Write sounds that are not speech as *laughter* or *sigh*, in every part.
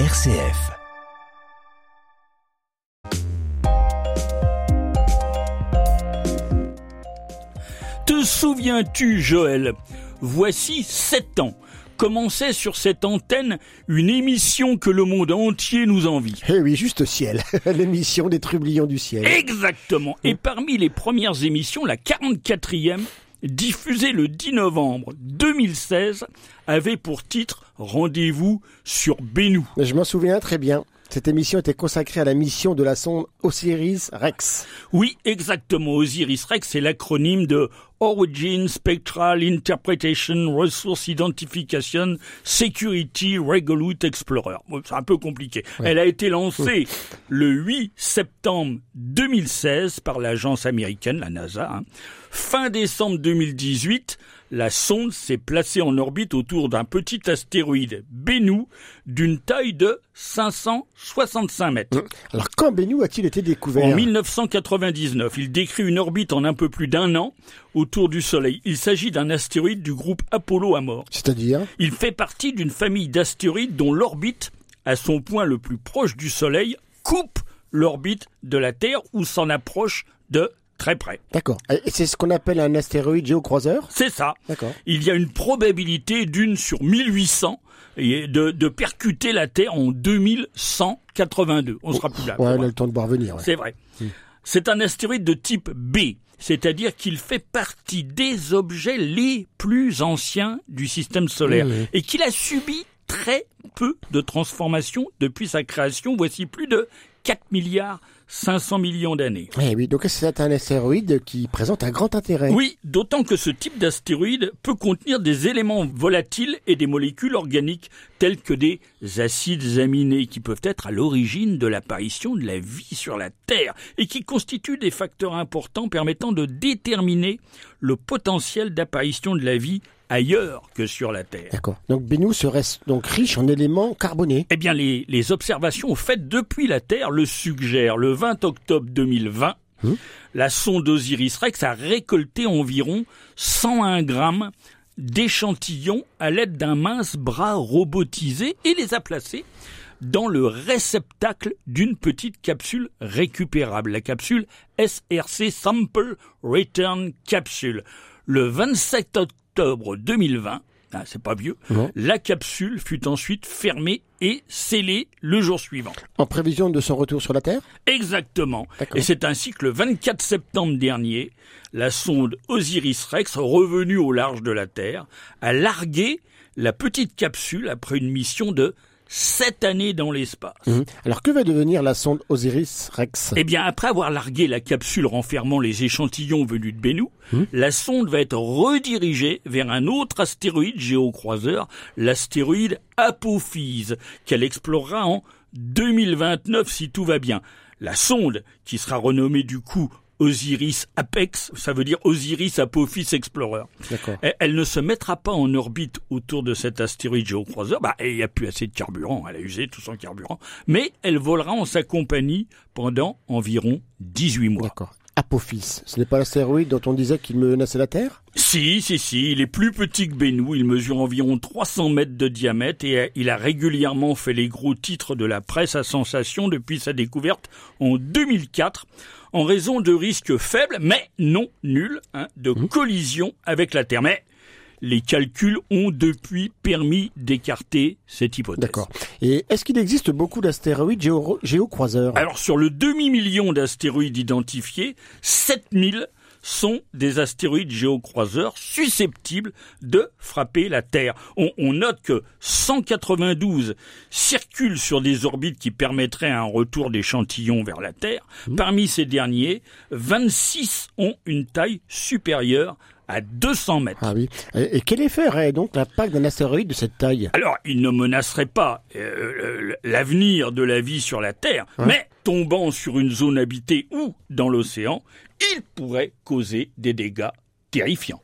RCF. Te souviens-tu, Joël? Voici sept ans. Commençait sur cette antenne une émission que le monde entier nous envie. Eh oui, juste ciel. *laughs* L'émission des trublions du ciel. Exactement. Et parmi les premières émissions, la 44e, diffusée le 10 novembre 2016, avait pour titre Rendez-vous sur Bénou. Je m'en souviens très bien. Cette émission était consacrée à la mission de la sonde Osiris Rex. Oui, exactement. Osiris Rex, c'est l'acronyme de Origin Spectral Interpretation Resource Identification Security Resolute Explorer. C'est un peu compliqué. Elle a été lancée *laughs* le 8 septembre 2016 par l'agence américaine, la NASA. hein. Fin décembre 2018, la sonde s'est placée en orbite autour d'un petit astéroïde Bennu d'une taille de 565 mètres. Alors quand Bennu a-t-il été découvert? En 1999, il décrit une orbite en un peu plus d'un an autour du Soleil. Il s'agit d'un astéroïde du groupe Apollo à mort. C'est-à-dire? Il fait partie d'une famille d'astéroïdes dont l'orbite, à son point le plus proche du Soleil, coupe l'orbite de la Terre ou s'en approche de très près. D'accord. C'est ce qu'on appelle un astéroïde géocroiseur C'est ça. D'accord. Il y a une probabilité d'une sur 1800 et de, de percuter la Terre en 2182. On sera plus là. Ouais, on a le temps de voir venir. ouais. C'est vrai. C'est un astéroïde de type B, c'est-à-dire qu'il fait partie des objets les plus anciens du système solaire et qu'il a subi très peu de transformations depuis sa création. Voici plus de 4 milliards 500 millions d'années. Eh oui, donc c'est un astéroïde qui présente un grand intérêt. Oui, d'autant que ce type d'astéroïde peut contenir des éléments volatiles et des molécules organiques telles que des acides aminés qui peuvent être à l'origine de l'apparition de la vie sur la Terre et qui constituent des facteurs importants permettant de déterminer le potentiel d'apparition de la vie ailleurs que sur la Terre. D'accord. Donc Bennu serait donc riche en éléments carbonés. Eh bien, les, les observations faites depuis la Terre le suggèrent. Le 20 octobre 2020, la sonde Osiris Rex a récolté environ 101 grammes d'échantillons à l'aide d'un mince bras robotisé et les a placés dans le réceptacle d'une petite capsule récupérable, la capsule SRC Sample Return Capsule. Le 27 octobre 2020, ah, c'est pas vieux, Non. la capsule fut ensuite fermée et scellée le jour suivant. En prévision de son retour sur la Terre? Exactement. Et c'est ainsi que le 24 septembre dernier, la sonde Osiris-Rex, revenue au large de la Terre, a largué la petite capsule après une mission de sept années dans l'espace. Mhm. Alors que va devenir la sonde Osiris Rex? Eh bien, après avoir largué la capsule renfermant les échantillons venus de Bennu, la sonde va être redirigée vers un autre astéroïde géocroiseur, l'astéroïde Apophise, qu'elle explorera en 2029 si tout va bien. La sonde, qui sera renommée du coup Osiris Apex, ça veut dire Osiris Apophis Explorer. Elle, elle ne se mettra pas en orbite autour de cet astéroïde géocroiseur. Bah, il n'y a plus assez de carburant. Elle a usé tout son carburant. Mais elle volera en sa compagnie pendant environ 18 mois. Apophis, ce n'est pas l'astéroïde dont on disait qu'il menaçait la Terre? Si, si, si. Il est plus petit que Bennu. Il mesure environ 300 mètres de diamètre et euh, il a régulièrement fait les gros titres de la presse à sensation depuis sa découverte en 2004 en raison de risques faibles, mais non nuls, hein, de collision avec la Terre. Mais les calculs ont depuis permis d'écarter cette hypothèse. D'accord. Et est-ce qu'il existe beaucoup d'astéroïdes géo- géocroiseurs? Alors sur le demi-million d'astéroïdes identifiés, 7000 sont des astéroïdes géocroiseurs susceptibles de frapper la Terre. On, on note que 192 circulent sur des orbites qui permettraient un retour d'échantillons vers la Terre. Parmi ces derniers, 26 ont une taille supérieure à 200 mètres. Ah oui. Et, quel effet aurait donc l'impact d'un astéroïde de cette taille? Alors, il ne menacerait pas euh, l'avenir de la vie sur la Terre, mais tombant sur une zone habitée ou dans l'océan, il pourrait causer des dégâts terrifiants.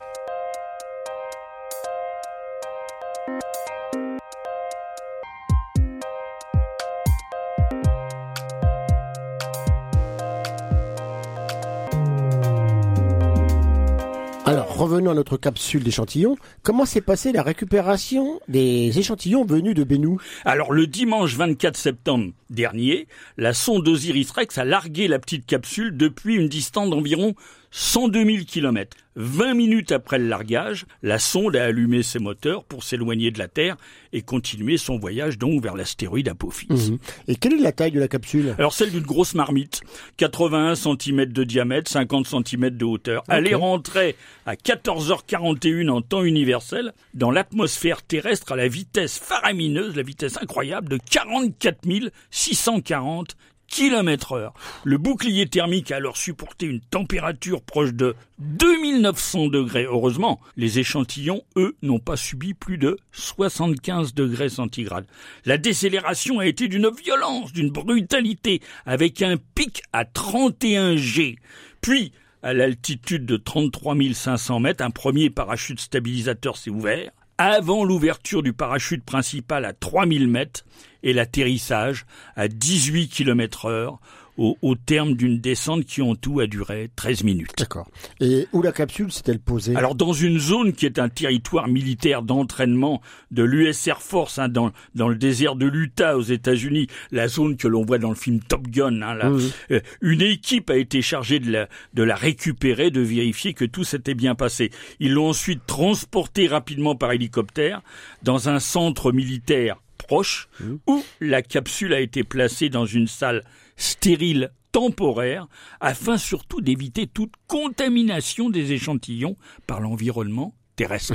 Revenons à notre capsule d'échantillons. Comment s'est passée la récupération des échantillons venus de Bennu Alors le dimanche 24 septembre dernier, la sonde Osiris-Rex a largué la petite capsule depuis une distance d'environ 102 000 km. 20 minutes après le largage, la sonde a allumé ses moteurs pour s'éloigner de la Terre et continuer son voyage donc vers l'astéroïde Apophis. Mhm. Et quelle est la taille de la capsule? Alors celle d'une grosse marmite, 81 cm de diamètre, 50 cm de hauteur. Elle est rentrée à 14h41 en temps universel dans l'atmosphère terrestre à la vitesse faramineuse, la vitesse incroyable de 44 640 km heure. Le bouclier thermique a alors supporté une température proche de 2900 degrés. Heureusement, les échantillons, eux, n'ont pas subi plus de 75 degrés centigrades. La décélération a été d'une violence, d'une brutalité, avec un pic à 31 G. Puis, à l'altitude de 33 500 mètres, un premier parachute stabilisateur s'est ouvert avant l'ouverture du parachute principal à 3000 mètres et l'atterrissage à 18 km heure au, terme d'une descente qui en tout a duré 13 minutes. D'accord. Et où la capsule s'est-elle posée? Alors dans une zone qui est un territoire militaire d'entraînement de l'US Air Force, hein, dans, dans le désert de l'Utah aux États-Unis, la zone que l'on voit dans le film Top Gun. Hein, là. Euh, une équipe a été chargée de la, de la récupérer, de vérifier que tout s'était bien passé. Ils l'ont ensuite transportée rapidement par hélicoptère dans un centre militaire proche mmh. où la capsule a été placée dans une salle stérile temporaire afin surtout d'éviter toute contamination des échantillons par l'environnement terrestre.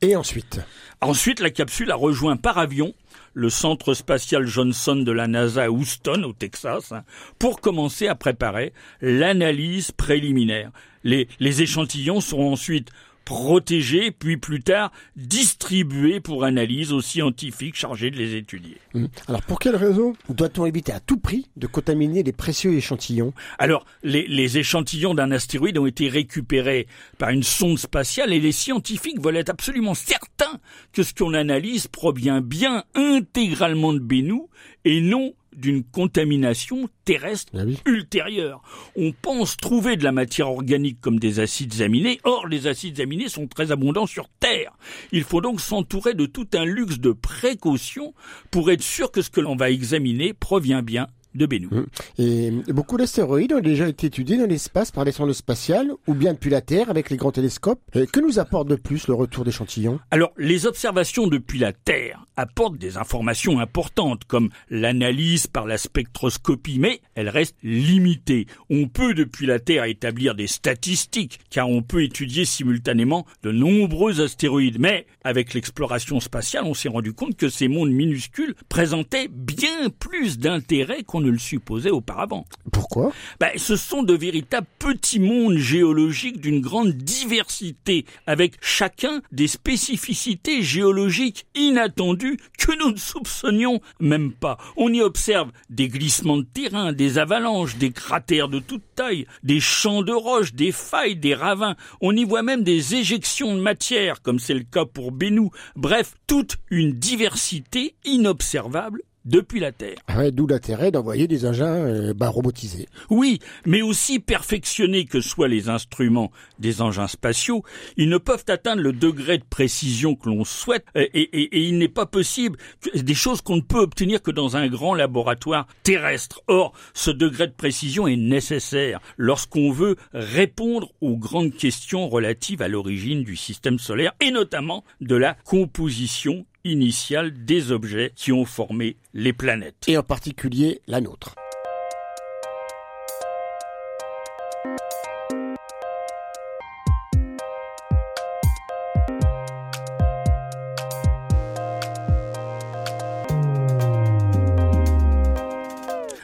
Et ensuite Ensuite, la capsule a rejoint par avion le centre spatial Johnson de la NASA à Houston, au Texas, hein, pour commencer à préparer l'analyse préliminaire. Les, les échantillons seront ensuite protégés, puis plus tard distribués pour analyse aux scientifiques chargés de les étudier. Hum. Alors pour quelle raison doit-on éviter à tout prix de contaminer les précieux échantillons Alors les, les échantillons d'un astéroïde ont été récupérés par une sonde spatiale et les scientifiques veulent être absolument certains que ce qu'on analyse provient bien intégralement de Bennu et non d'une contamination terrestre ah ultérieure. On pense trouver de la matière organique comme des acides aminés, or les acides aminés sont très abondants sur Terre. Il faut donc s'entourer de tout un luxe de précautions pour être sûr que ce que l'on va examiner provient bien de Bennu. Hum. Et beaucoup d'astéroïdes ont déjà été étudiés dans l'espace par les sondes spatiales ou bien depuis la Terre avec les grands télescopes. que nous apporte de plus le retour d'échantillons? Alors, les observations depuis la Terre apportent des informations importantes comme l'analyse par la spectroscopie, mais elles restent limitées. On peut depuis la Terre établir des statistiques car on peut étudier simultanément de nombreux astéroïdes. Mais avec l'exploration spatiale, on s'est rendu compte que ces mondes minuscules présentaient bien plus d'intérêt qu'on ne le supposait auparavant. Pourquoi? Ben, Ce sont de véritables petits mondes géologiques d'une grande diversité, avec chacun des spécificités géologiques inattendues que nous ne soupçonnions même pas. On y observe des glissements de terrain, des avalanches, des cratères de toute taille, des champs de roches, des failles, des ravins. On y voit même des éjections de matière, comme c'est le cas pour Bennu. Bref, toute une diversité inobservable depuis la Terre. Ah D'où l'intérêt d'envoyer des engins euh, bah, robotisés. Oui, mais aussi perfectionnés que soient les instruments des engins spatiaux, ils ne peuvent atteindre le degré de précision que l'on souhaite et, et il n'est pas possible des choses qu'on ne peut obtenir que dans un grand laboratoire terrestre. Or, ce degré de précision est nécessaire lorsqu'on veut répondre aux grandes questions relatives à l'origine du système solaire et notamment de la composition initiale des objets qui ont formé les planètes. Et en particulier la nôtre.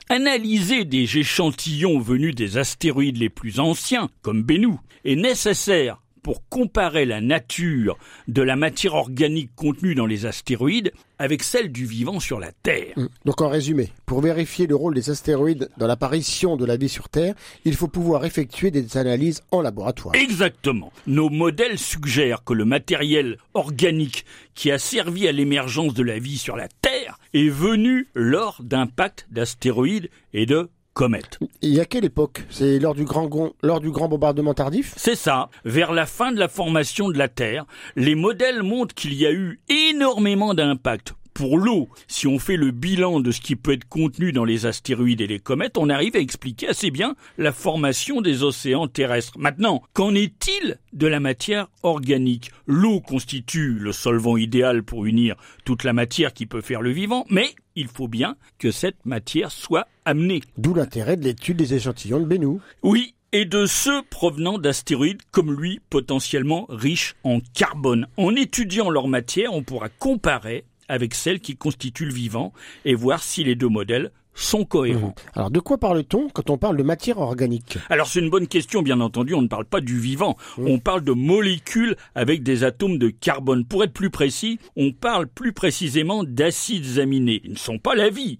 Analyser des échantillons venus des astéroïdes les plus anciens, comme Bennu, est nécessaire pour comparer la nature de la matière organique contenue dans les astéroïdes avec celle du vivant sur la Terre. Mm. Donc en résumé, pour vérifier le rôle des astéroïdes dans l'apparition de la vie sur Terre, il faut pouvoir effectuer des analyses en laboratoire. Exactement. Nos modèles suggèrent que le matériel organique qui a servi à l'émergence de la vie sur la Terre est venu lors d'impacts d'astéroïdes et de comète. Et à quelle époque? C'est lors du grand lors du grand bombardement tardif? C'est ça. Vers la fin de la formation de la Terre, les modèles montrent qu'il y a eu énormément d'impact. Pour l'eau, si on fait le bilan de ce qui peut être contenu dans les astéroïdes et les comètes, on arrive à expliquer assez bien la formation des océans terrestres. Maintenant, qu'en est-il de la matière organique? L'eau constitue le solvant idéal pour unir toute la matière qui peut faire le vivant, mais il faut bien que cette matière soit amenée. D'où l'intérêt de l'étude des échantillons de Bennu. Oui, et de ceux provenant d'astéroïdes comme lui potentiellement riches en carbone. En étudiant leur matière, on pourra comparer avec celle qui constitue le vivant et voir si les deux modèles sont cohérents. Alors de quoi parle-t-on quand on parle de matière organique? Alors c'est une bonne question, bien entendu, on ne parle pas du vivant, on parle de molécules avec des atomes de carbone. Pour être plus précis, on parle plus précisément d'acides aminés. Ils ne sont pas la vie.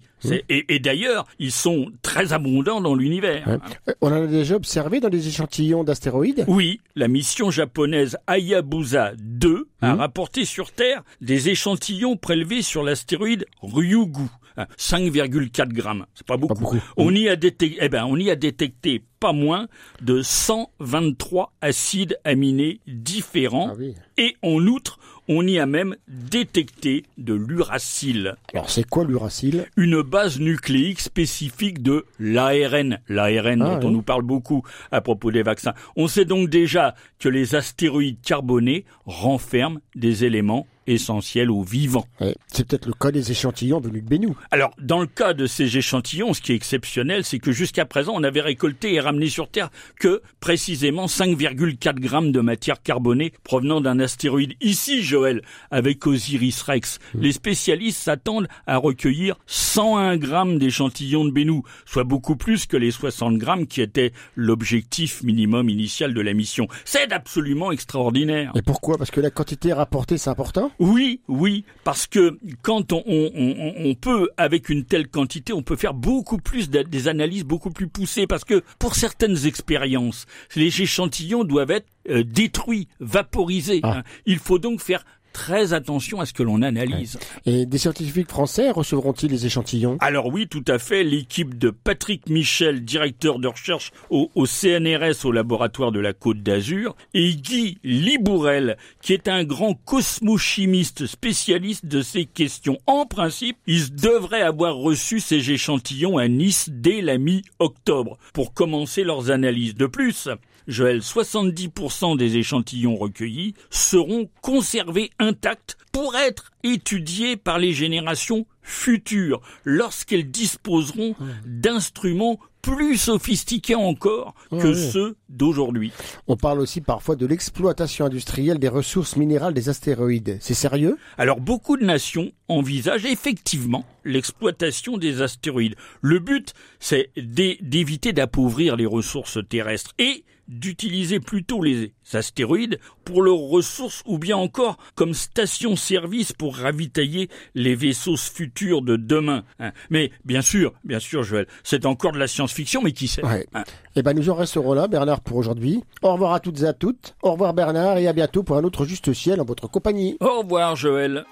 Et, et d'ailleurs, ils sont très abondants dans l'univers. Ouais. Euh, On en a déjà observé dans des échantillons d'astéroïdes? Oui, la mission japonaise Hayabusa 2 a rapporté sur Terre des échantillons prélevés sur l'astéroïde Ryugu. Hein, 5,4 grammes. C'est pas beaucoup. beaucoup. On y a détecté, eh ben, on y a détecté pas moins de 123 acides aminés différents. Ah oui. Et en outre, on y a même détecté de l'uracile Alors c'est quoi l'uracile? Une base nucléique spécifique de l'ARN, l'ARN Ah, dont on nous parle beaucoup à propos des vaccins. On sait donc déjà que les astéroïdes carbonés renferment des éléments essentiels aux vivants. Ouais, C'est peut-être le cas des échantillons de Bennu. Alors, dans le cas de ces échantillons, ce qui est exceptionnel, c'est que jusqu'à présent, on avait récolté et ramené sur Terre que précisément 5,4 grammes de matière carbonée provenant d'un astéroïde. Ici, Joël, avec Osiris Rex, les spécialistes s'attendent à recueillir 101 grammes d'échantillons de Bennu, soit beaucoup plus que les 60 grammes qui étaient l'objectif minimum initial de la mission. C'est absolument extraordinaire. Et pourquoi? Parce que la quantité rapportée c'est important? Oui, oui, parce que quand on, on, on, on peut, avec une telle quantité, on peut faire beaucoup plus des analyses beaucoup plus poussées, parce que pour certaines expériences, les échantillons doivent être euh, détruits, vaporisés. Ah. hein. Il faut donc faire très attention à ce que l'on analyse. Et des scientifiques français recevront-ils les échantillons? Alors oui, tout à fait. L'équipe de Patrick Michel, directeur de recherche au, au CNRS au laboratoire de la Côte d'Azur, et Guy Libourel, qui est un grand cosmochimiste spécialiste de ces questions. En principe, ils devraient avoir reçu ces échantillons à Nice dès la mi-octobre pour commencer leurs analyses. De plus, Joël, 70% des échantillons recueillis seront conservés intacts pour être étudiés par les générations futures lorsqu'elles disposeront d'instruments plus sophistiqués encore que ceux d'aujourd'hui. On parle aussi parfois de l'exploitation industrielle des ressources minérales des astéroïdes. C'est sérieux? Alors beaucoup de nations envisagent effectivement l'exploitation des astéroïdes. Le but, c'est d'é- d'éviter d'appauvrir les ressources terrestres et d'utiliser plutôt les astéroïdes pour leurs ressources ou bien encore comme station-service pour ravitailler les vaisseaux futurs de demain. hein. Mais bien sûr, bien sûr Joël, c'est encore de la science-fiction, mais qui sait Ouais. hein. Eh ben nous en resterons là, Bernard, pour aujourd'hui. Au revoir à toutes et à toutes. Au revoir Bernard et à bientôt pour un autre Juste Ciel en votre compagnie. Au revoir Joël.